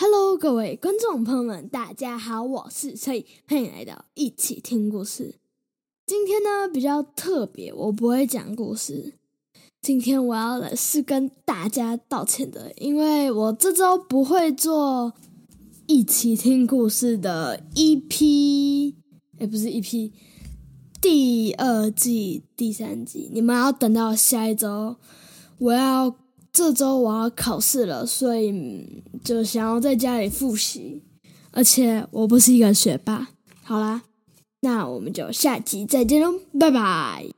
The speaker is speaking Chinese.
Hello，各位观众朋友们，大家好，我是车毅，欢迎来到一起听故事。今天呢比较特别，我不会讲故事。今天我要来是跟大家道歉的，因为我这周不会做一起听故事的 EP，哎，不是 EP，第二季第三集，你们要等到下一周，我要。这周我要考试了，所以就想要在家里复习，而且我不是一个学霸。好啦，那我们就下集再见喽，拜拜。